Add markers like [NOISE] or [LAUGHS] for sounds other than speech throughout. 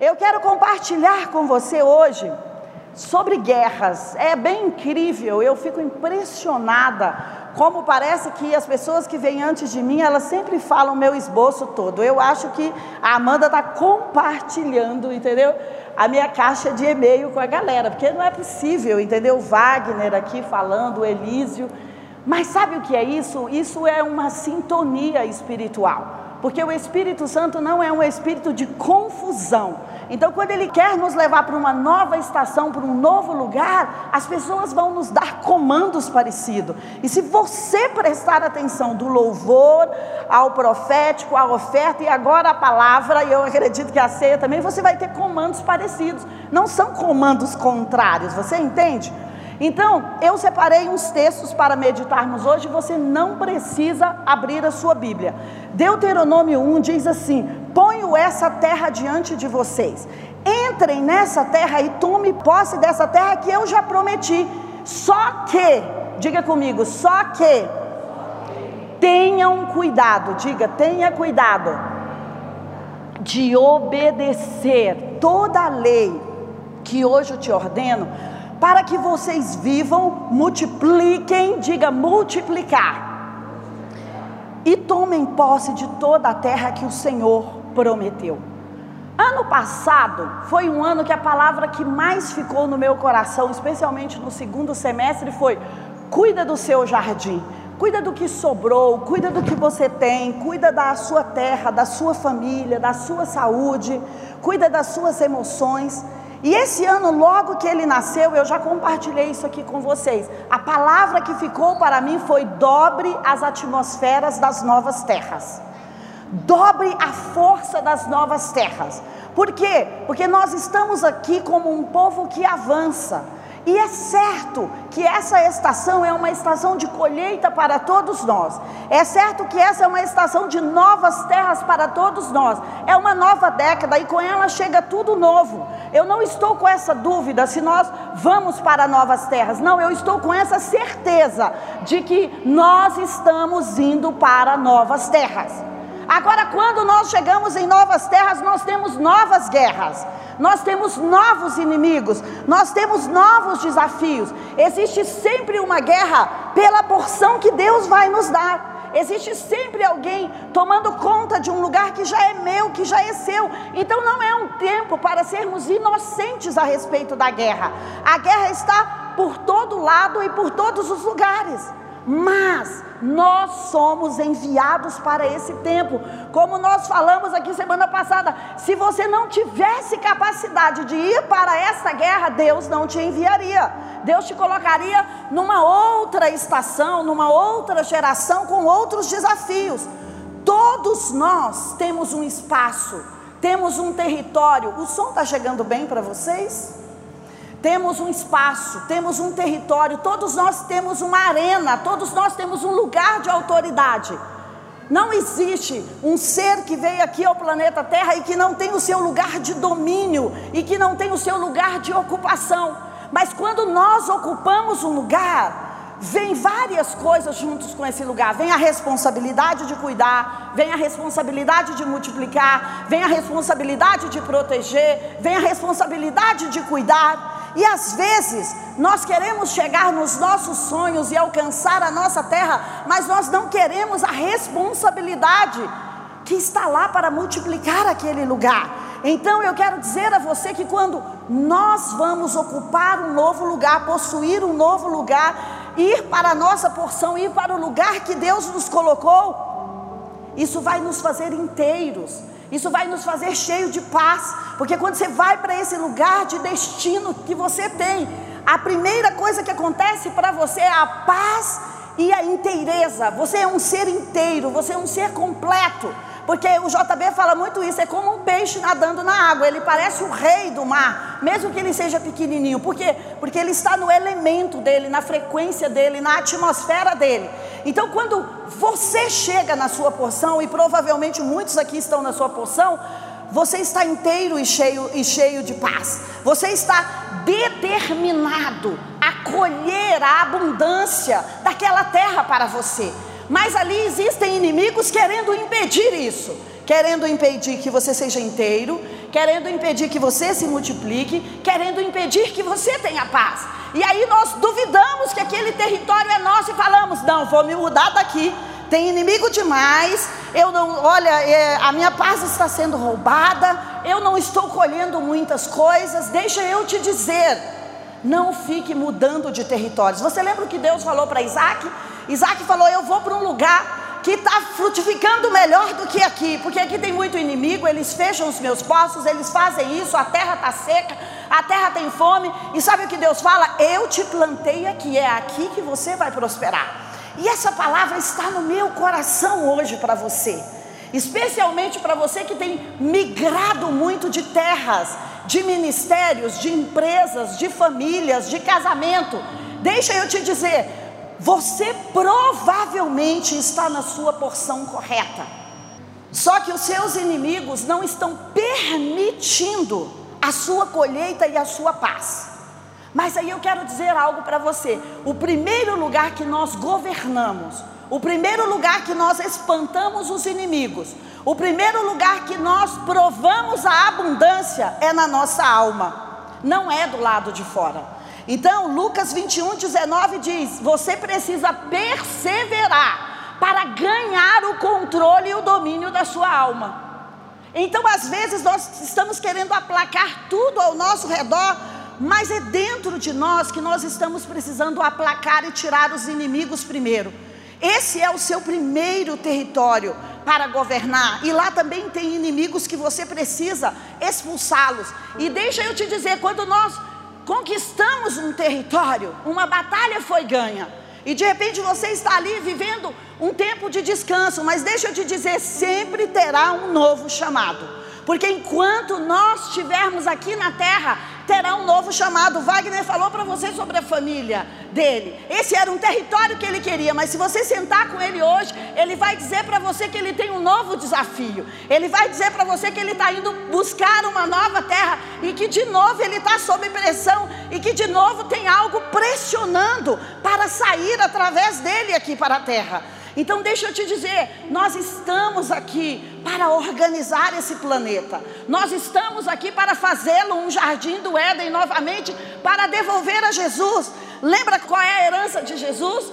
Eu quero compartilhar com você hoje sobre guerras. É bem incrível, eu fico impressionada como parece que as pessoas que vêm antes de mim, elas sempre falam meu esboço todo. Eu acho que a Amanda está compartilhando, entendeu? A minha caixa de e-mail com a galera, porque não é possível, entendeu? Wagner aqui falando, Elísio. Mas sabe o que é isso? Isso é uma sintonia espiritual. Porque o Espírito Santo não é um espírito de confusão. Então, quando Ele quer nos levar para uma nova estação, para um novo lugar, as pessoas vão nos dar comandos parecidos. E se você prestar atenção do louvor ao profético, à oferta e agora a palavra, e eu acredito que a ceia também, você vai ter comandos parecidos. Não são comandos contrários, você entende? Então, eu separei uns textos para meditarmos hoje, você não precisa abrir a sua Bíblia. Deuteronômio 1 diz assim: Ponho essa terra diante de vocês. Entrem nessa terra e tome posse dessa terra que eu já prometi. Só que, diga comigo, só que tenham cuidado, diga, tenha cuidado de obedecer toda a lei que hoje eu te ordeno, para que vocês vivam, multipliquem, diga multiplicar, e tomem posse de toda a terra que o Senhor prometeu. Ano passado foi um ano que a palavra que mais ficou no meu coração, especialmente no segundo semestre, foi: cuida do seu jardim, cuida do que sobrou, cuida do que você tem, cuida da sua terra, da sua família, da sua saúde, cuida das suas emoções. E esse ano, logo que ele nasceu, eu já compartilhei isso aqui com vocês. A palavra que ficou para mim foi: dobre as atmosferas das novas terras. Dobre a força das novas terras. Por quê? Porque nós estamos aqui como um povo que avança. E é certo que essa estação é uma estação de colheita para todos nós. É certo que essa é uma estação de novas terras para todos nós. É uma nova década e com ela chega tudo novo. Eu não estou com essa dúvida se nós vamos para novas terras. Não, eu estou com essa certeza de que nós estamos indo para novas terras. Agora, quando nós chegamos em novas terras, nós temos novas guerras nós temos novos inimigos, nós temos novos desafios. Existe sempre uma guerra pela porção que Deus vai nos dar. Existe sempre alguém tomando conta de um lugar que já é meu, que já é seu. Então não é um tempo para sermos inocentes a respeito da guerra. A guerra está por todo lado e por todos os lugares mas nós somos enviados para esse tempo. Como nós falamos aqui semana passada, se você não tivesse capacidade de ir para essa guerra, Deus não te enviaria. Deus te colocaria numa outra estação, numa outra geração com outros desafios. Todos nós temos um espaço, temos um território. O som está chegando bem para vocês? Temos um espaço, temos um território, todos nós temos uma arena, todos nós temos um lugar de autoridade. Não existe um ser que veio aqui ao planeta Terra e que não tem o seu lugar de domínio e que não tem o seu lugar de ocupação. Mas quando nós ocupamos um lugar, vem várias coisas juntos com esse lugar. Vem a responsabilidade de cuidar, vem a responsabilidade de multiplicar, vem a responsabilidade de proteger, vem a responsabilidade de cuidar. E às vezes nós queremos chegar nos nossos sonhos e alcançar a nossa terra, mas nós não queremos a responsabilidade que está lá para multiplicar aquele lugar. Então eu quero dizer a você que quando nós vamos ocupar um novo lugar, possuir um novo lugar, ir para a nossa porção, ir para o lugar que Deus nos colocou, isso vai nos fazer inteiros isso vai nos fazer cheio de paz, porque quando você vai para esse lugar de destino que você tem, a primeira coisa que acontece para você é a paz e a inteireza. Você é um ser inteiro, você é um ser completo. Porque o JB fala muito isso, é como um peixe nadando na água, ele parece o rei do mar, mesmo que ele seja pequenininho. Por quê? Porque ele está no elemento dele, na frequência dele, na atmosfera dele. Então, quando você chega na sua porção, e provavelmente muitos aqui estão na sua porção, você está inteiro e cheio, e cheio de paz. Você está determinado a colher a abundância daquela terra para você. Mas ali existem inimigos querendo impedir isso, querendo impedir que você seja inteiro, querendo impedir que você se multiplique, querendo impedir que você tenha paz. E aí nós duvidamos que aquele território é nosso e falamos: não, vou me mudar daqui. Tem inimigo demais. Eu não, olha, é, a minha paz está sendo roubada. Eu não estou colhendo muitas coisas. Deixa eu te dizer, não fique mudando de territórios. Você lembra o que Deus falou para Isaac? Isaac falou: Eu vou para um lugar que está frutificando melhor do que aqui, porque aqui tem muito inimigo, eles fecham os meus poços, eles fazem isso, a terra está seca, a terra tem fome, e sabe o que Deus fala? Eu te plantei aqui, é aqui que você vai prosperar. E essa palavra está no meu coração hoje para você, especialmente para você que tem migrado muito de terras, de ministérios, de empresas, de famílias, de casamento. Deixa eu te dizer, você provavelmente está na sua porção correta. Só que os seus inimigos não estão permitindo a sua colheita e a sua paz. Mas aí eu quero dizer algo para você: o primeiro lugar que nós governamos, o primeiro lugar que nós espantamos os inimigos, o primeiro lugar que nós provamos a abundância é na nossa alma, não é do lado de fora. Então, Lucas 21, 19 diz: Você precisa perseverar para ganhar o controle e o domínio da sua alma. Então, às vezes, nós estamos querendo aplacar tudo ao nosso redor, mas é dentro de nós que nós estamos precisando aplacar e tirar os inimigos primeiro. Esse é o seu primeiro território para governar, e lá também tem inimigos que você precisa expulsá-los. E deixa eu te dizer, quando nós conquistamos um território, uma batalha foi ganha. E de repente você está ali vivendo um tempo de descanso, mas deixa eu te dizer, sempre terá um novo chamado. Porque enquanto nós estivermos aqui na terra, terá um novo chamado. Wagner falou para você sobre a família dele. Esse era um território que ele queria, mas se você sentar com ele hoje, ele vai dizer para você que ele tem um novo desafio. Ele vai dizer para você que ele está indo buscar uma nova terra e que de novo ele está sob pressão e que de novo tem algo pressionando para sair através dele aqui para a terra. Então, deixa eu te dizer, nós estamos aqui para organizar esse planeta. Nós estamos aqui para fazê-lo um jardim do Éden novamente, para devolver a Jesus. Lembra qual é a herança de Jesus?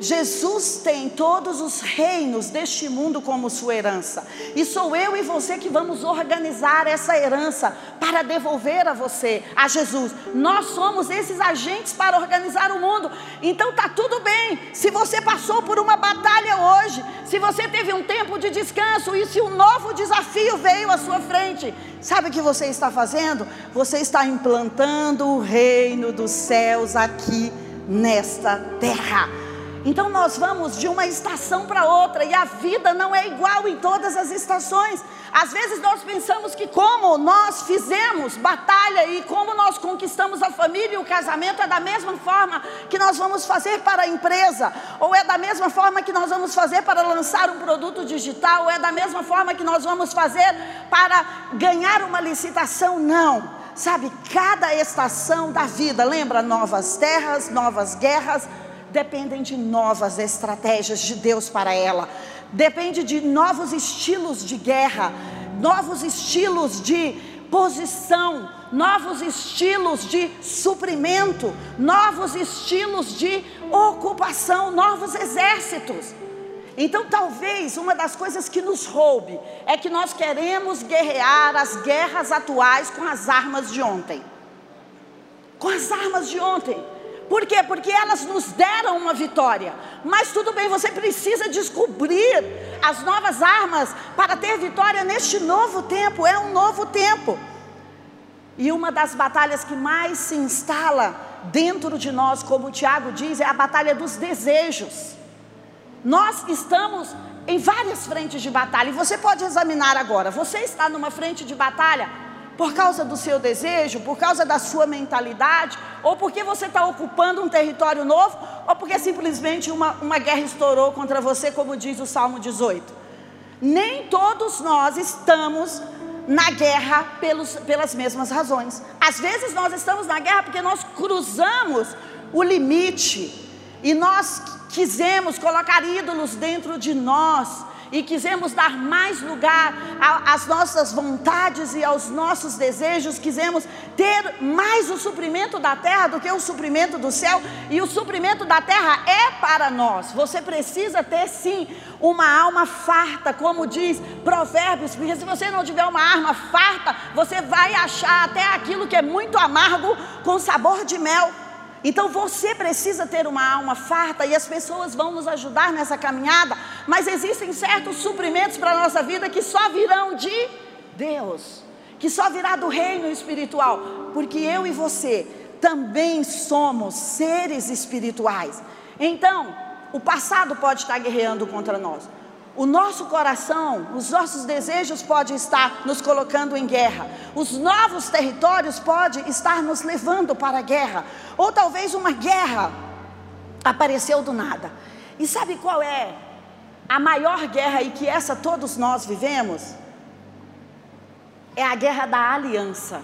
Jesus tem todos os reinos deste mundo como sua herança, e sou eu e você que vamos organizar essa herança para devolver a você, a Jesus. Nós somos esses agentes para organizar o mundo. Então tá tudo bem. Se você passou por uma batalha hoje, se você teve um tempo de descanso e se um novo desafio veio à sua frente, sabe o que você está fazendo? Você está implantando o reino dos céus aqui nesta terra. Então nós vamos de uma estação para outra e a vida não é igual em todas as estações. Às vezes nós pensamos que como nós fizemos batalha e como nós conquistamos a família e o casamento é da mesma forma que nós vamos fazer para a empresa, ou é da mesma forma que nós vamos fazer para lançar um produto digital, ou é da mesma forma que nós vamos fazer para ganhar uma licitação. Não. Sabe, cada estação da vida, lembra novas terras, novas guerras, dependem de novas estratégias de Deus para ela, depende de novos estilos de guerra, novos estilos de posição, novos estilos de suprimento, novos estilos de ocupação, novos exércitos. Então, talvez uma das coisas que nos roube é que nós queremos guerrear as guerras atuais com as armas de ontem. Com as armas de ontem. Por quê? Porque elas nos deram uma vitória. Mas tudo bem, você precisa descobrir as novas armas para ter vitória neste novo tempo. É um novo tempo. E uma das batalhas que mais se instala dentro de nós, como o Tiago diz, é a batalha dos desejos. Nós estamos em várias frentes de batalha, e você pode examinar agora. Você está numa frente de batalha por causa do seu desejo, por causa da sua mentalidade, ou porque você está ocupando um território novo, ou porque simplesmente uma, uma guerra estourou contra você, como diz o Salmo 18. Nem todos nós estamos na guerra pelos, pelas mesmas razões. Às vezes nós estamos na guerra porque nós cruzamos o limite e nós quisemos colocar ídolos dentro de nós e quisemos dar mais lugar às nossas vontades e aos nossos desejos, quisemos ter mais o suprimento da terra do que o suprimento do céu, e o suprimento da terra é para nós. Você precisa ter sim uma alma farta, como diz Provérbios, porque se você não tiver uma arma farta, você vai achar até aquilo que é muito amargo com sabor de mel. Então você precisa ter uma alma farta e as pessoas vão nos ajudar nessa caminhada, mas existem certos suprimentos para a nossa vida que só virão de Deus, que só virá do reino espiritual, porque eu e você também somos seres espirituais. Então, o passado pode estar guerreando contra nós, o nosso coração, os nossos desejos podem estar nos colocando em guerra. Os novos territórios podem estar nos levando para a guerra. Ou talvez uma guerra apareceu do nada. E sabe qual é a maior guerra e que essa todos nós vivemos? É a guerra da aliança.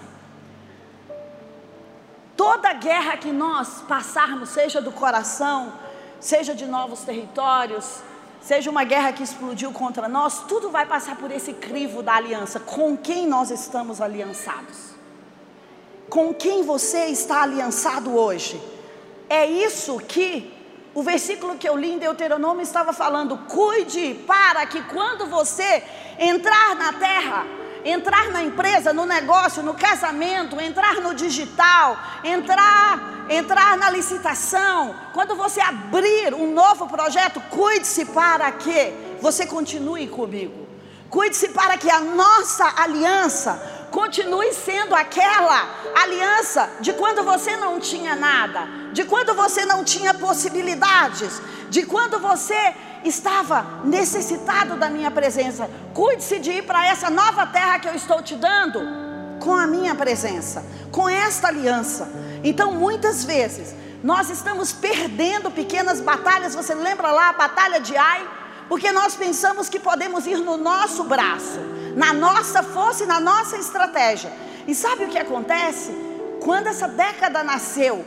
Toda guerra que nós passarmos, seja do coração, seja de novos territórios, seja uma guerra que explodiu contra nós, tudo vai passar por esse crivo da aliança. Com quem nós estamos aliançados? Com quem você está aliançado hoje? É isso que o versículo que eu li em Deuteronômio estava falando: cuide para que quando você entrar na terra, entrar na empresa, no negócio, no casamento, entrar no digital, entrar entrar na licitação, quando você abrir um novo projeto, cuide-se para que você continue comigo. Cuide-se para que a nossa aliança continue sendo aquela aliança de quando você não tinha nada, de quando você não tinha possibilidades, de quando você estava necessitado da minha presença. Cuide-se de ir para essa nova terra que eu estou te dando com a minha presença, com esta aliança. Então, muitas vezes, nós estamos perdendo pequenas batalhas. Você lembra lá a batalha de Ai? Porque nós pensamos que podemos ir no nosso braço, na nossa força e na nossa estratégia. E sabe o que acontece? Quando essa década nasceu,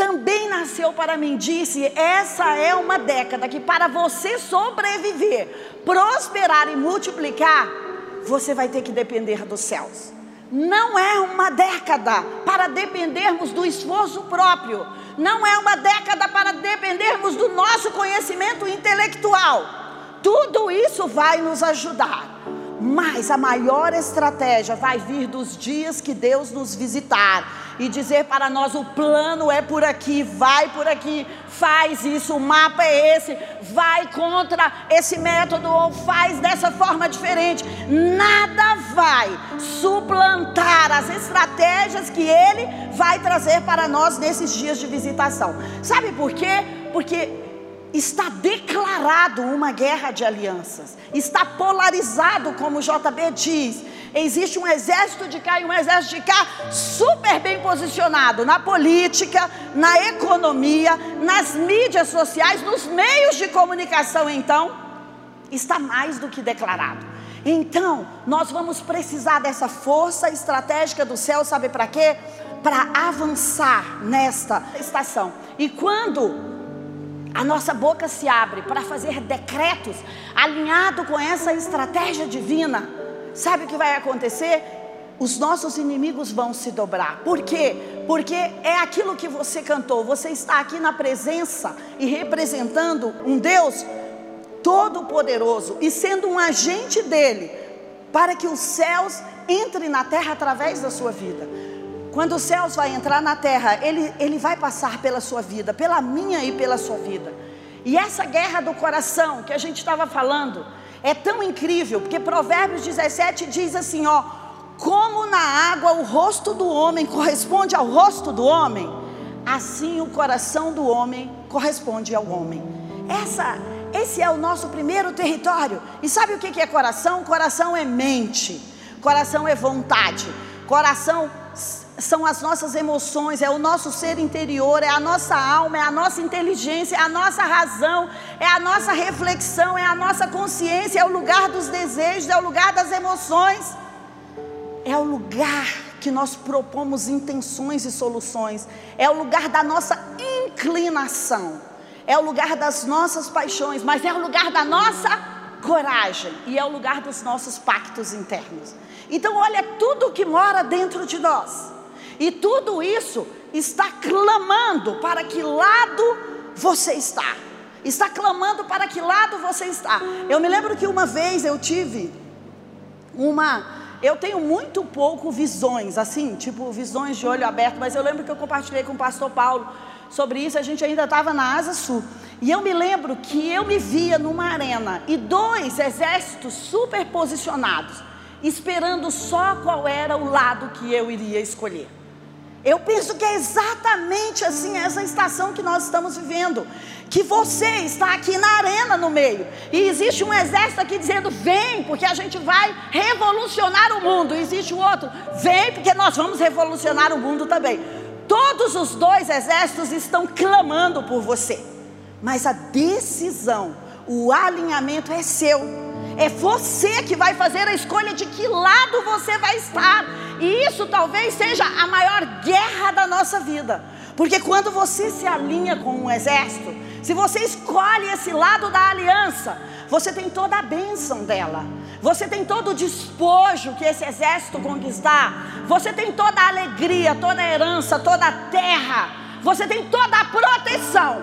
também nasceu para mim, disse: essa é uma década que para você sobreviver, prosperar e multiplicar, você vai ter que depender dos céus. Não é uma década para dependermos do esforço próprio, não é uma década para dependermos do nosso conhecimento intelectual. Tudo isso vai nos ajudar, mas a maior estratégia vai vir dos dias que Deus nos visitar e dizer para nós: o plano é por aqui, vai por aqui, faz isso, o mapa é esse, vai contra esse método ou faz dessa forma diferente. Nada vai suplantar as estratégias que ele vai trazer para nós nesses dias de visitação. Sabe por quê? Porque está declarado uma guerra de alianças, está polarizado, como JB diz. Existe um exército de cá e um exército de cá super bem posicionado na política, na economia, nas mídias sociais, nos meios de comunicação, então, está mais do que declarado. Então, nós vamos precisar dessa força estratégica do céu, sabe para quê? Para avançar nesta estação. E quando a nossa boca se abre para fazer decretos alinhado com essa estratégia divina, sabe o que vai acontecer? Os nossos inimigos vão se dobrar. Por quê? Porque é aquilo que você cantou. Você está aqui na presença e representando um Deus todo-poderoso e sendo um agente dele para que os céus entrem na terra através da sua vida. Quando os céus vai entrar na terra, ele, ele vai passar pela sua vida, pela minha e pela sua vida. E essa guerra do coração que a gente estava falando, é tão incrível, porque Provérbios 17 diz assim: ó, como na água o rosto do homem corresponde ao rosto do homem, assim o coração do homem corresponde ao homem. Essa, esse é o nosso primeiro território. E sabe o que é coração? Coração é mente, coração é vontade, coração são as nossas emoções, é o nosso ser interior, é a nossa alma, é a nossa inteligência, é a nossa razão, é a nossa reflexão, é a nossa consciência, é o lugar dos desejos, é o lugar das emoções, é o lugar que nós propomos intenções e soluções, é o lugar da nossa inclinação, é o lugar das nossas paixões, mas é o lugar da nossa coragem e é o lugar dos nossos pactos internos. Então, olha tudo que mora dentro de nós. E tudo isso está clamando para que lado você está. Está clamando para que lado você está. Eu me lembro que uma vez eu tive uma eu tenho muito pouco visões, assim, tipo visões de olho aberto, mas eu lembro que eu compartilhei com o pastor Paulo sobre isso, a gente ainda estava na Asa Sul. E eu me lembro que eu me via numa arena e dois exércitos superposicionados, esperando só qual era o lado que eu iria escolher. Eu penso que é exatamente assim essa estação que nós estamos vivendo. Que você está aqui na arena no meio. E existe um exército aqui dizendo: vem, porque a gente vai revolucionar o mundo. E existe o outro: vem, porque nós vamos revolucionar o mundo também. Todos os dois exércitos estão clamando por você. Mas a decisão, o alinhamento é seu. É você que vai fazer a escolha de que lado você vai estar. E isso talvez seja a maior guerra da nossa vida. Porque quando você se alinha com um exército, se você escolhe esse lado da aliança, você tem toda a bênção dela. Você tem todo o despojo que esse exército conquistar. Você tem toda a alegria, toda a herança, toda a terra. Você tem toda a proteção.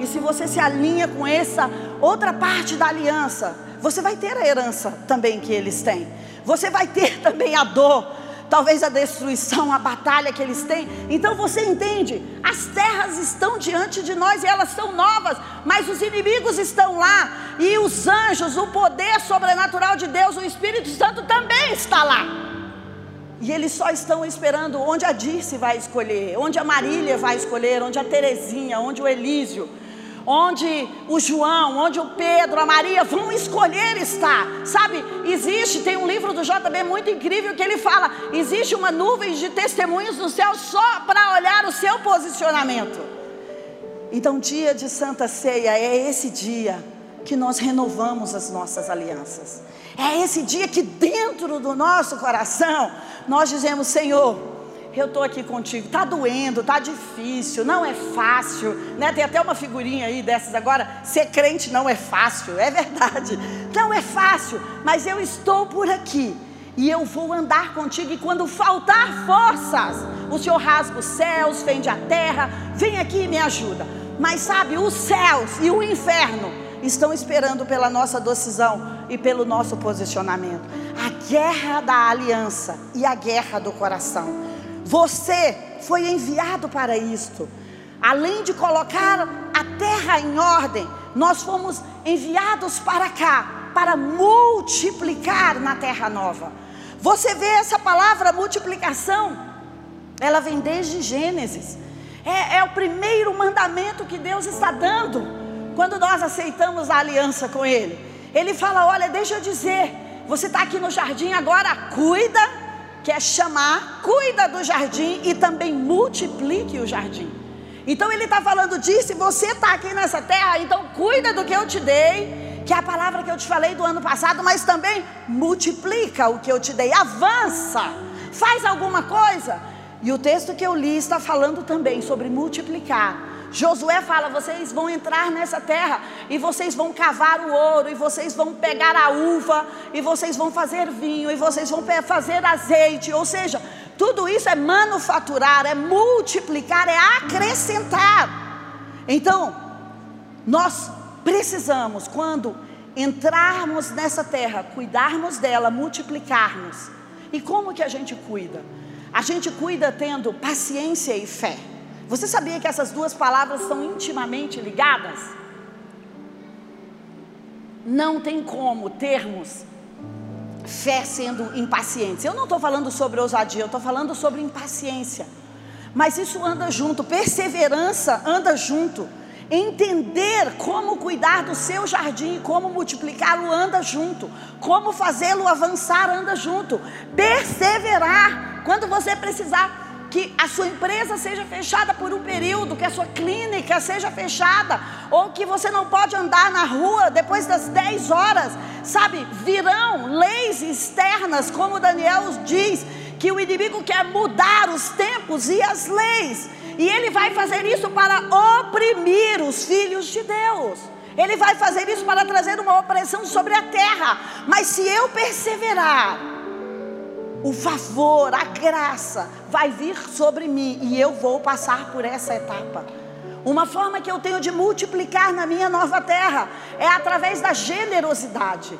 E se você se alinha com essa outra parte da aliança, você vai ter a herança também que eles têm. Você vai ter [LAUGHS] também a dor, talvez a destruição, a batalha que eles têm. Então você entende? As terras estão diante de nós e elas são novas, mas os inimigos estão lá, e os anjos, o poder sobrenatural de Deus, o Espírito Santo também está lá. E eles só estão esperando onde a Dirce vai escolher, onde a Marília vai escolher, onde a Terezinha, onde o Elísio onde o João, onde o Pedro, a Maria vão escolher estar. Sabe, existe, tem um livro do JB muito incrível que ele fala: existe uma nuvem de testemunhos no céu só para olhar o seu posicionamento. Então, dia de Santa Ceia é esse dia que nós renovamos as nossas alianças. É esse dia que dentro do nosso coração nós dizemos: Senhor, eu estou aqui contigo, está doendo, está difícil, não é fácil, né? Tem até uma figurinha aí dessas agora, ser crente não é fácil, é verdade, não é fácil, mas eu estou por aqui e eu vou andar contigo, e quando faltar forças, o Senhor rasga os céus, fende a terra, vem aqui e me ajuda. Mas sabe, os céus e o inferno estão esperando pela nossa decisão e pelo nosso posicionamento. A guerra da aliança e a guerra do coração. Você foi enviado para isto. Além de colocar a terra em ordem, nós fomos enviados para cá para multiplicar na terra nova. Você vê essa palavra multiplicação, ela vem desde Gênesis. É, é, o primeiro mandamento que Deus está dando quando nós aceitamos a aliança com Ele. Ele fala: Olha, deixa eu dizer, você está aqui no jardim agora, cuida que é chamar, cuida do jardim e também multiplique o jardim. Então ele está falando disso, e você está aqui nessa terra, então cuida do que eu te dei, que é a palavra que eu te falei do ano passado, mas também multiplica o que eu te dei, avança, faz alguma coisa. E o texto que eu li está falando também sobre multiplicar. Josué fala: vocês vão entrar nessa terra e vocês vão cavar o ouro, e vocês vão pegar a uva, e vocês vão fazer vinho, e vocês vão fazer azeite. Ou seja, tudo isso é manufaturar, é multiplicar, é acrescentar. Então, nós precisamos, quando entrarmos nessa terra, cuidarmos dela, multiplicarmos. E como que a gente cuida? A gente cuida tendo paciência e fé. Você sabia que essas duas palavras são intimamente ligadas? Não tem como termos fé sendo impacientes. Eu não estou falando sobre ousadia, eu estou falando sobre impaciência. Mas isso anda junto, perseverança anda junto. Entender como cuidar do seu jardim, como multiplicá-lo anda junto, como fazê-lo avançar anda junto. Perseverar quando você precisar que a sua empresa seja fechada por um período, que a sua clínica seja fechada, ou que você não pode andar na rua depois das 10 horas, sabe? Virão leis externas, como Daniel diz, que o inimigo quer mudar os tempos e as leis, e ele vai fazer isso para oprimir os filhos de Deus. Ele vai fazer isso para trazer uma opressão sobre a terra. Mas se eu perseverar, o favor, a graça vai vir sobre mim e eu vou passar por essa etapa. Uma forma que eu tenho de multiplicar na minha nova terra é através da generosidade.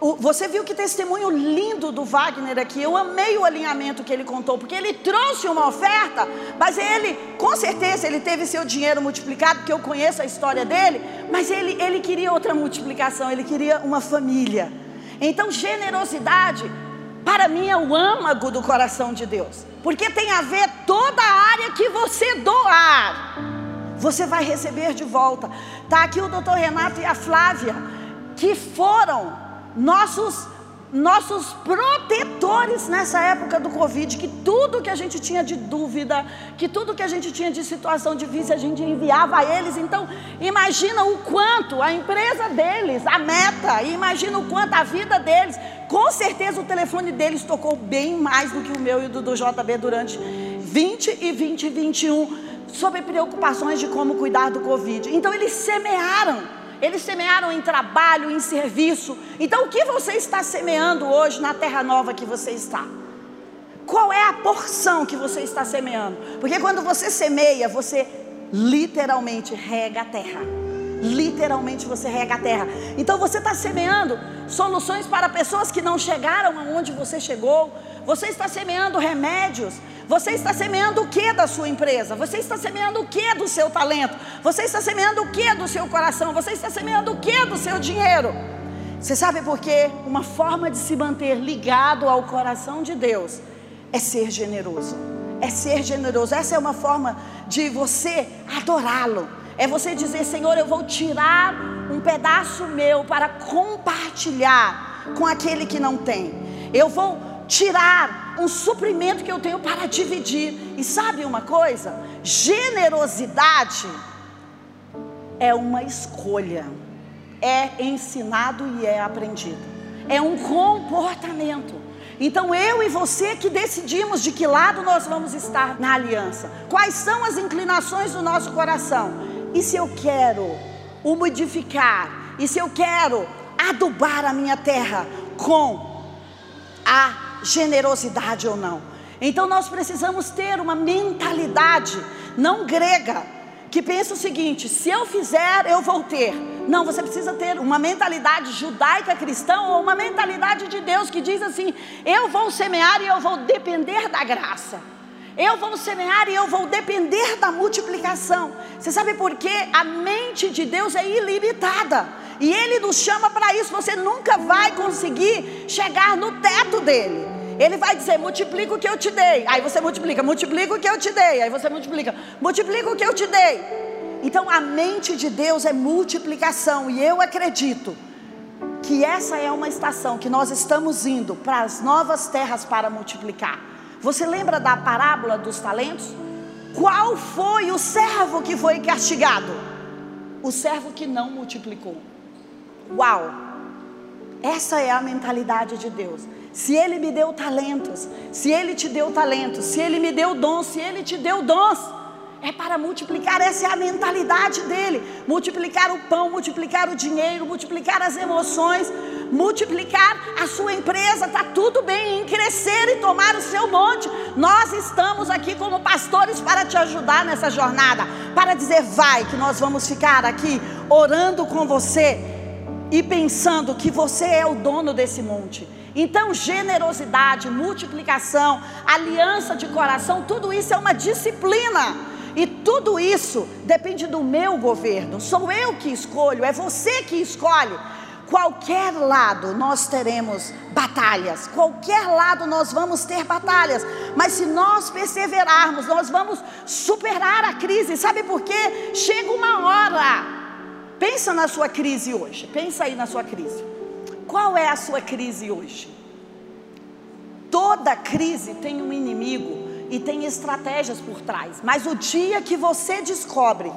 Você viu que testemunho lindo do Wagner aqui. Eu amei o alinhamento que ele contou, porque ele trouxe uma oferta, mas ele, com certeza, ele teve seu dinheiro multiplicado, porque eu conheço a história dele, mas ele, ele queria outra multiplicação, ele queria uma família. Então, generosidade, para mim, é o âmago do coração de Deus, porque tem a ver toda a área que você doar, você vai receber de volta. Está aqui o doutor Renato e a Flávia, que foram nossos nossos protetores nessa época do Covid, que tudo que a gente tinha de dúvida, que tudo que a gente tinha de situação difícil, a gente enviava a eles. Então, imagina o quanto a empresa deles, a meta, imagina o quanto a vida deles, com certeza o telefone deles tocou bem mais do que o meu e do, do JB durante 20 e 20 e 21, sobre preocupações de como cuidar do Covid. Então, eles semearam eles semearam em trabalho, em serviço. Então, o que você está semeando hoje na terra nova que você está? Qual é a porção que você está semeando? Porque quando você semeia, você literalmente rega a terra. Literalmente você rega a terra. Então você está semeando soluções para pessoas que não chegaram aonde você chegou. Você está semeando remédios. Você está semeando o que da sua empresa? Você está semeando o que do seu talento? Você está semeando o que do seu coração? Você está semeando o que do seu dinheiro? Você sabe por quê? Uma forma de se manter ligado ao coração de Deus é ser generoso. É ser generoso. Essa é uma forma de você adorá-lo. É você dizer, Senhor, eu vou tirar um pedaço meu para compartilhar com aquele que não tem. Eu vou tirar um suprimento que eu tenho para dividir. E sabe uma coisa? Generosidade é uma escolha, é ensinado e é aprendido, é um comportamento. Então eu e você que decidimos de que lado nós vamos estar na aliança, quais são as inclinações do nosso coração, e se eu quero umidificar, e se eu quero adubar a minha terra com a generosidade ou não. Então nós precisamos ter uma mentalidade não grega que pensa o seguinte: se eu fizer, eu vou ter. Não, você precisa ter uma mentalidade judaica cristã ou uma mentalidade de Deus que diz assim: eu vou semear e eu vou depender da graça. Eu vou semear e eu vou depender da multiplicação. Você sabe por quê? A mente de Deus é ilimitada. E Ele nos chama para isso. Você nunca vai conseguir chegar no teto dele. Ele vai dizer: multiplica o que eu te dei. Aí você multiplica, multiplica o que eu te dei. Aí você multiplica, multiplica o que eu te dei. Então a mente de Deus é multiplicação. E eu acredito que essa é uma estação que nós estamos indo para as novas terras para multiplicar. Você lembra da parábola dos talentos? Qual foi o servo que foi castigado? O servo que não multiplicou. Uau! Essa é a mentalidade de Deus. Se Ele me deu talentos, se Ele te deu talentos, se Ele me deu dons, se Ele te deu dons, é para multiplicar, essa é a mentalidade dele: multiplicar o pão, multiplicar o dinheiro, multiplicar as emoções, multiplicar a sua empresa. Está tudo bem em crescer e tomar o seu monte. Nós estamos aqui como pastores para te ajudar nessa jornada, para dizer, vai, que nós vamos ficar aqui orando com você e pensando que você é o dono desse monte. Então, generosidade, multiplicação, aliança de coração, tudo isso é uma disciplina. E tudo isso depende do meu governo. Sou eu que escolho, é você que escolhe. Qualquer lado nós teremos batalhas, qualquer lado nós vamos ter batalhas, mas se nós perseverarmos, nós vamos superar a crise. Sabe por quê? Chega uma hora Pensa na sua crise hoje. Pensa aí na sua crise. Qual é a sua crise hoje? Toda crise tem um inimigo e tem estratégias por trás. Mas o dia que você descobre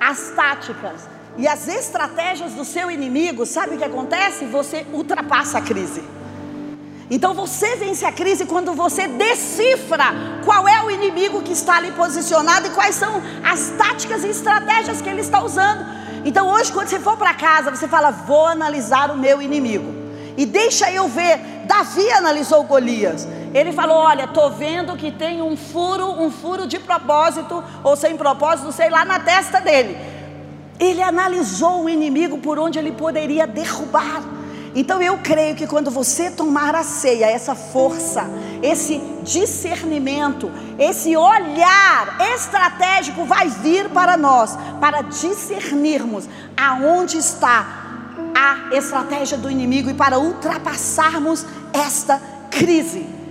as táticas e as estratégias do seu inimigo, sabe o que acontece? Você ultrapassa a crise. Então você vence a crise quando você decifra qual é o inimigo que está ali posicionado e quais são as táticas e estratégias que ele está usando. Então hoje, quando você for para casa, você fala: Vou analisar o meu inimigo. E deixa eu ver. Davi analisou Golias. Ele falou: Olha, tô vendo que tem um furo, um furo de propósito ou sem propósito, sei lá, na testa dele. Ele analisou o inimigo por onde ele poderia derrubar. Então eu creio que quando você tomar a ceia, essa força, esse discernimento, esse olhar estratégico vai vir para nós, para discernirmos aonde está a estratégia do inimigo e para ultrapassarmos esta crise.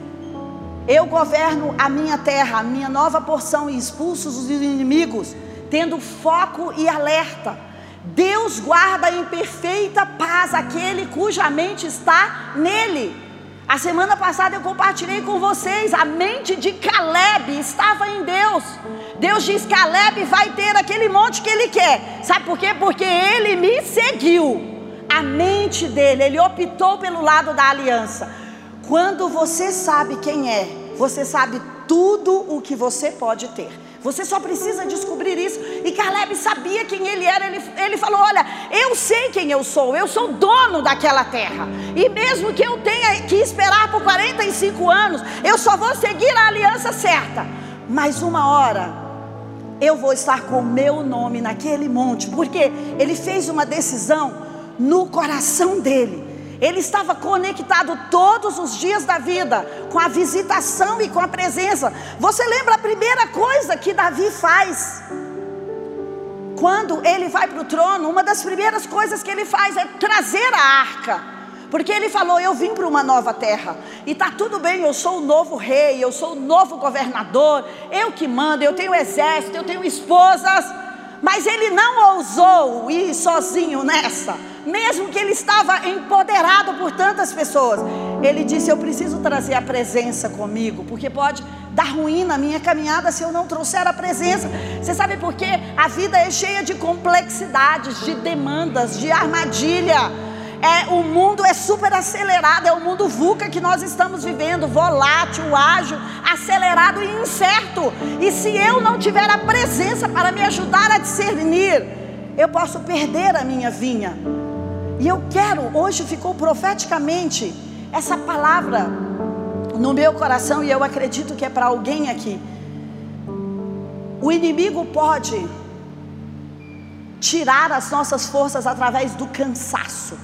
Eu governo a minha terra, a minha nova porção e expulso os inimigos, tendo foco e alerta Deus guarda em perfeita paz aquele cuja mente está nele. A semana passada eu compartilhei com vocês, a mente de Caleb estava em Deus. Deus diz: Caleb vai ter aquele monte que ele quer. Sabe por quê? Porque ele me seguiu. A mente dele, ele optou pelo lado da aliança. Quando você sabe quem é, você sabe tudo o que você pode ter. Você só precisa descobrir isso. E Caleb sabia quem ele era. Ele, ele falou: Olha, eu sei quem eu sou. Eu sou dono daquela terra. E mesmo que eu tenha que esperar por 45 anos, eu só vou seguir a aliança certa. Mas uma hora eu vou estar com o meu nome naquele monte, porque ele fez uma decisão no coração dele. Ele estava conectado todos os dias da vida com a visitação e com a presença. Você lembra a primeira coisa que Davi faz? Quando ele vai para o trono, uma das primeiras coisas que ele faz é trazer a arca. Porque ele falou: Eu vim para uma nova terra, e está tudo bem, eu sou o novo rei, eu sou o novo governador, eu que mando, eu tenho exército, eu tenho esposas. Mas ele não ousou ir sozinho nessa mesmo que ele estava empoderado por tantas pessoas, ele disse: Eu preciso trazer a presença comigo, porque pode dar ruim na minha caminhada se eu não trouxer a presença. Você sabe por quê? A vida é cheia de complexidades, de demandas, de armadilha. É, o mundo é super acelerado, é o mundo VUCA que nós estamos vivendo, volátil, ágil, acelerado e incerto. E se eu não tiver a presença para me ajudar a discernir, eu posso perder a minha vinha. E eu quero, hoje ficou profeticamente essa palavra no meu coração e eu acredito que é para alguém aqui. O inimigo pode tirar as nossas forças através do cansaço.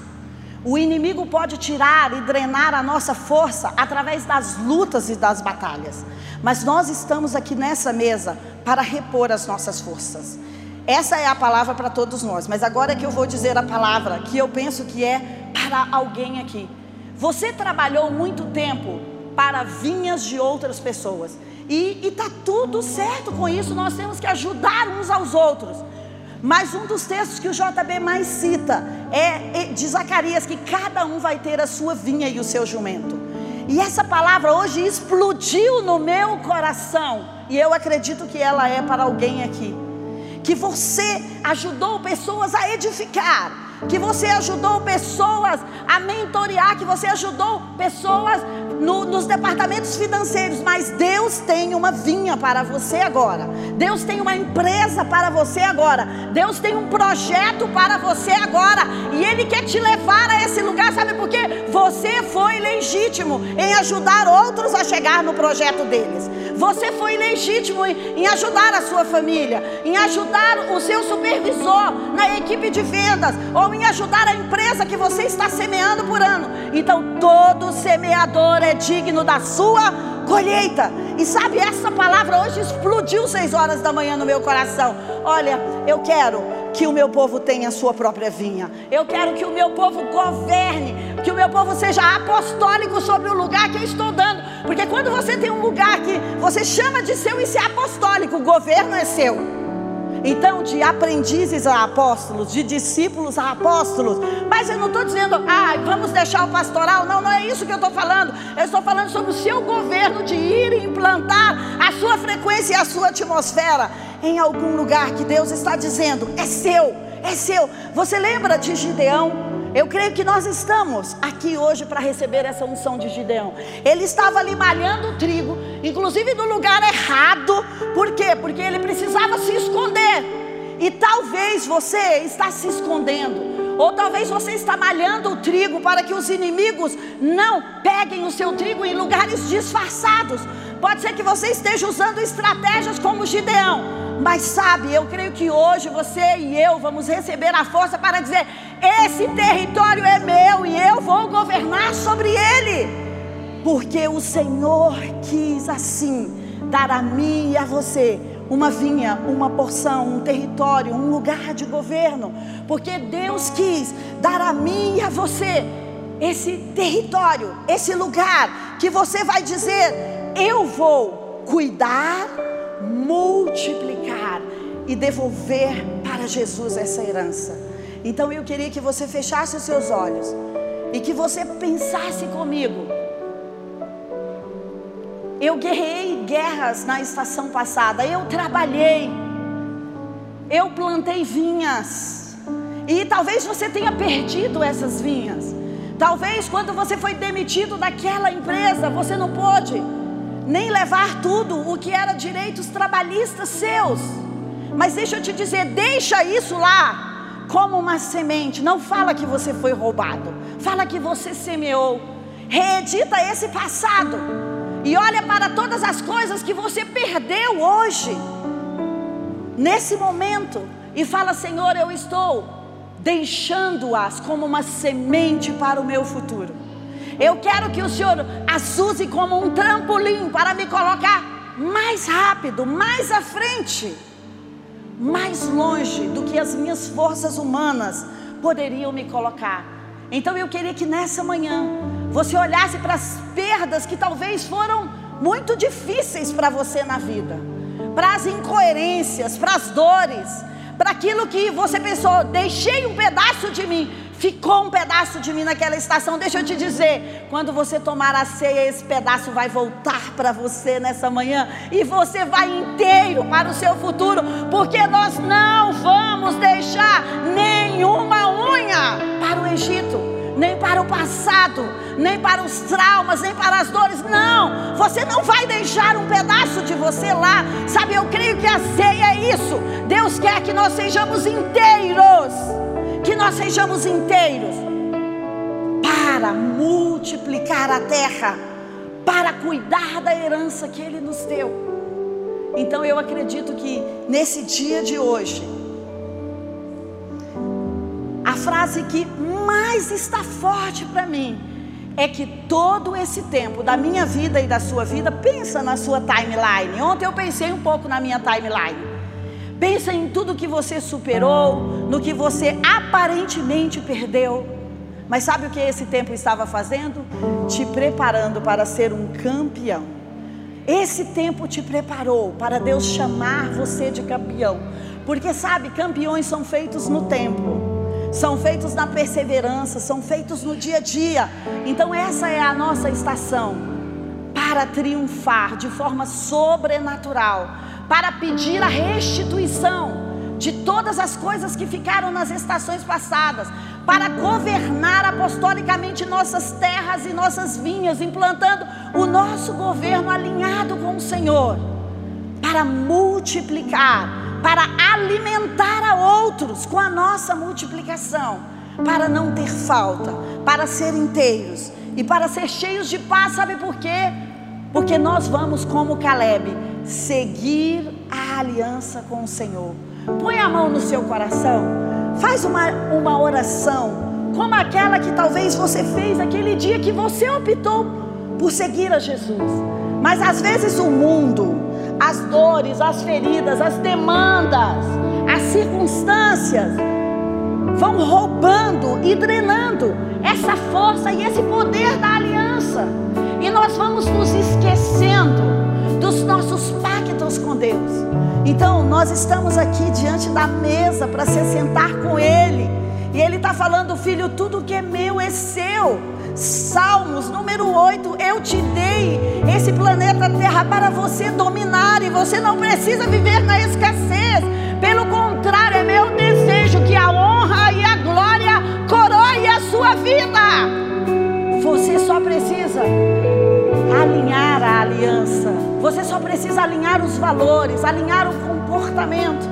O inimigo pode tirar e drenar a nossa força através das lutas e das batalhas. Mas nós estamos aqui nessa mesa para repor as nossas forças. Essa é a palavra para todos nós, mas agora que eu vou dizer a palavra que eu penso que é para alguém aqui. Você trabalhou muito tempo para vinhas de outras pessoas, e está tudo certo com isso, nós temos que ajudar uns aos outros. Mas um dos textos que o JB mais cita é de Zacarias: que cada um vai ter a sua vinha e o seu jumento. E essa palavra hoje explodiu no meu coração, e eu acredito que ela é para alguém aqui que você ajudou pessoas a edificar, que você ajudou pessoas a mentorear, que você ajudou pessoas no, nos departamentos financeiros, mas Deus tem uma vinha para você agora. Deus tem uma empresa para você agora. Deus tem um projeto para você agora. E Ele quer te levar a esse lugar, sabe por quê? Você foi legítimo em ajudar outros a chegar no projeto deles. Você foi legítimo em, ajudar a sua família, em ajudar o seu supervisor na equipe de vendas, ou em ajudar a empresa que você está semeando por ano. Então, todo semeador é digno da sua colheita. E sabe, essa palavra hoje explodiu seis horas da manhã no meu coração. Olha, eu quero que o meu povo tenha a sua própria vinha. Eu quero que o meu povo governe, que o meu povo seja apostólico sobre o lugar que eu estou dando. Porque quando você tem um lugar que você chama de seu, isso é apostólico, o governo é seu. Então, de aprendizes a apóstolos, de discípulos a apóstolos. Mas eu não estou dizendo, ah, vamos deixar o pastoral. Não, não é isso que eu estou falando. Eu estou falando sobre o seu governo de ir e implantar a sua frequência e a sua atmosfera em algum lugar que Deus está dizendo, é seu, é seu. Você lembra de Gideão? Eu creio que nós estamos aqui hoje para receber essa unção de Gideão. Ele estava ali malhando o trigo, inclusive no lugar errado. Por quê? Porque ele precisava se esconder. E talvez você está se escondendo, ou talvez você está malhando o trigo para que os inimigos não peguem o seu trigo em lugares disfarçados. Pode ser que você esteja usando estratégias como Gideão, mas sabe, eu creio que hoje você e eu vamos receber a força para dizer: esse território é meu e eu vou governar sobre ele, porque o Senhor quis assim dar a mim e a você uma vinha, uma porção, um território, um lugar de governo, porque Deus quis dar a mim e a você esse território, esse lugar que você vai dizer: eu vou cuidar, multiplicar e devolver para Jesus essa herança. Então eu queria que você fechasse os seus olhos e que você pensasse comigo eu guerrei guerras na estação passada. Eu trabalhei. Eu plantei vinhas. E talvez você tenha perdido essas vinhas. Talvez quando você foi demitido daquela empresa, você não pôde nem levar tudo o que era direitos trabalhistas seus. Mas deixa eu te dizer, deixa isso lá como uma semente. Não fala que você foi roubado. Fala que você semeou. Reedita esse passado e olha para todas as coisas que você perdeu hoje, nesse momento, e fala: Senhor, eu estou deixando-as como uma semente para o meu futuro. Eu quero que o Senhor as use como um trampolim para me colocar mais rápido, mais à frente, mais longe do que as minhas forças humanas poderiam me colocar. Então eu queria que nessa manhã você olhasse para as perdas que talvez foram muito difíceis para você na vida, para as incoerências, para as dores, para aquilo que você pensou, deixei um pedaço de mim, ficou um pedaço de mim naquela estação. Deixa eu te dizer, quando você tomar a ceia, esse pedaço vai voltar para você nessa manhã e você vai inteiro para o seu futuro, porque nós não vamos deixar nenhuma unha para o Egito nem para o passado, nem para os traumas, nem para as dores. Não, você não vai deixar um pedaço de você lá. Sabe, eu creio que a ceia é isso. Deus quer que nós sejamos inteiros, que nós sejamos inteiros para multiplicar a terra, para cuidar da herança que Ele nos deu. Então eu acredito que nesse dia de hoje, frase que mais está forte para mim é que todo esse tempo da minha vida e da sua vida, pensa na sua timeline. Ontem eu pensei um pouco na minha timeline. Pensa em tudo que você superou, no que você aparentemente perdeu. Mas sabe o que esse tempo estava fazendo? Te preparando para ser um campeão. Esse tempo te preparou para Deus chamar você de campeão. Porque sabe, campeões são feitos no tempo são feitos na perseverança, são feitos no dia a dia. Então, essa é a nossa estação para triunfar de forma sobrenatural, para pedir a restituição de todas as coisas que ficaram nas estações passadas, para governar apostolicamente nossas terras e nossas vinhas, implantando o nosso governo alinhado com o Senhor, para multiplicar para alimentar a outros com a nossa multiplicação, para não ter falta, para ser inteiros e para ser cheios de paz. Sabe por quê? Porque nós vamos, como Caleb, seguir a aliança com o Senhor. Põe a mão no seu coração, faz uma, uma oração, como aquela que talvez você fez aquele dia que você optou por seguir a Jesus. Mas às vezes o mundo, as dores, as feridas, as demandas, as circunstâncias vão roubando e drenando essa força e esse poder da aliança. E nós vamos nos esquecendo dos nossos pactos com Deus. Então, nós estamos aqui diante da mesa para se sentar com Ele. E Ele está falando, filho, tudo que é meu é seu. Salmos número 8, eu te dei esse planeta Terra para você dominar e você não precisa viver na escassez. Pelo contrário, é meu desejo que a honra e a glória coroe a sua vida. Você só precisa alinhar a aliança. Você só precisa alinhar os valores, alinhar o comportamento.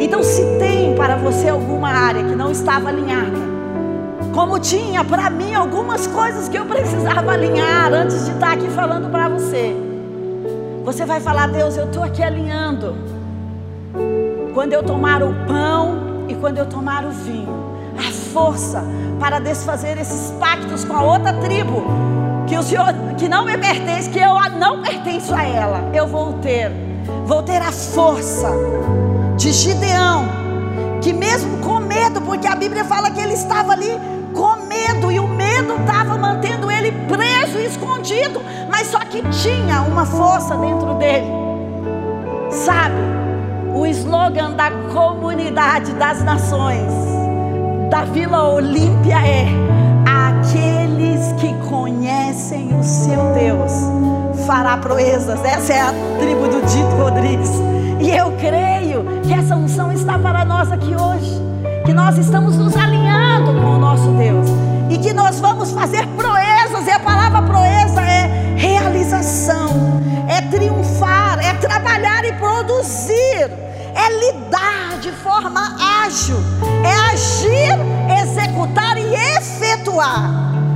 Então, se tem para você alguma área que não estava alinhada, como tinha para mim algumas coisas que eu precisava alinhar antes de estar aqui falando para você, você vai falar: Deus, eu estou aqui alinhando. Quando eu tomar o pão e quando eu tomar o vinho, a força para desfazer esses pactos com a outra tribo, que o Senhor, que não me pertence, que eu não pertenço a ela, eu vou ter, vou ter a força de Gideão, que mesmo com medo, porque a Bíblia fala que ele estava ali medo, e o medo estava mantendo ele preso e escondido, mas só que tinha uma força dentro dele, sabe? O slogan da comunidade das nações, da Vila Olímpia é: aqueles que conhecem o seu Deus fará proezas. Essa é a tribo do Dito Rodrigues. E eu creio que essa unção está para nós aqui hoje. Que nós estamos nos alinhando com o nosso Deus. E que nós vamos fazer proezas. E a palavra proeza é realização, é triunfar, é trabalhar e produzir, é lidar de forma ágil, é agir, executar e efetuar,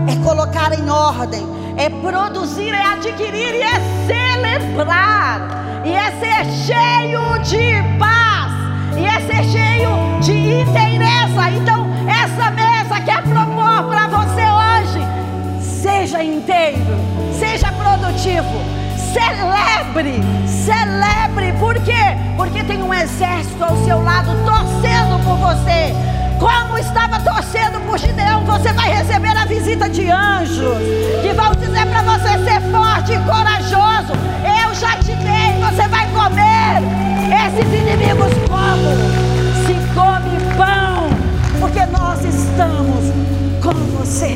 é colocar em ordem, é produzir, é adquirir e é celebrar e é ser cheio de paz, e é ser cheio de inteireza. Então, essa mesa que é para você hoje. Seja inteiro, seja produtivo, celebre, celebre. Por quê? Porque tem um exército ao seu lado torcendo por você. Como estava torcendo por Gideão, você vai receber a visita de anjos que vão dizer para você ser forte e corajoso. Eu já te dei, você vai comer. Esses inimigos como se come pão, porque nós estamos como você.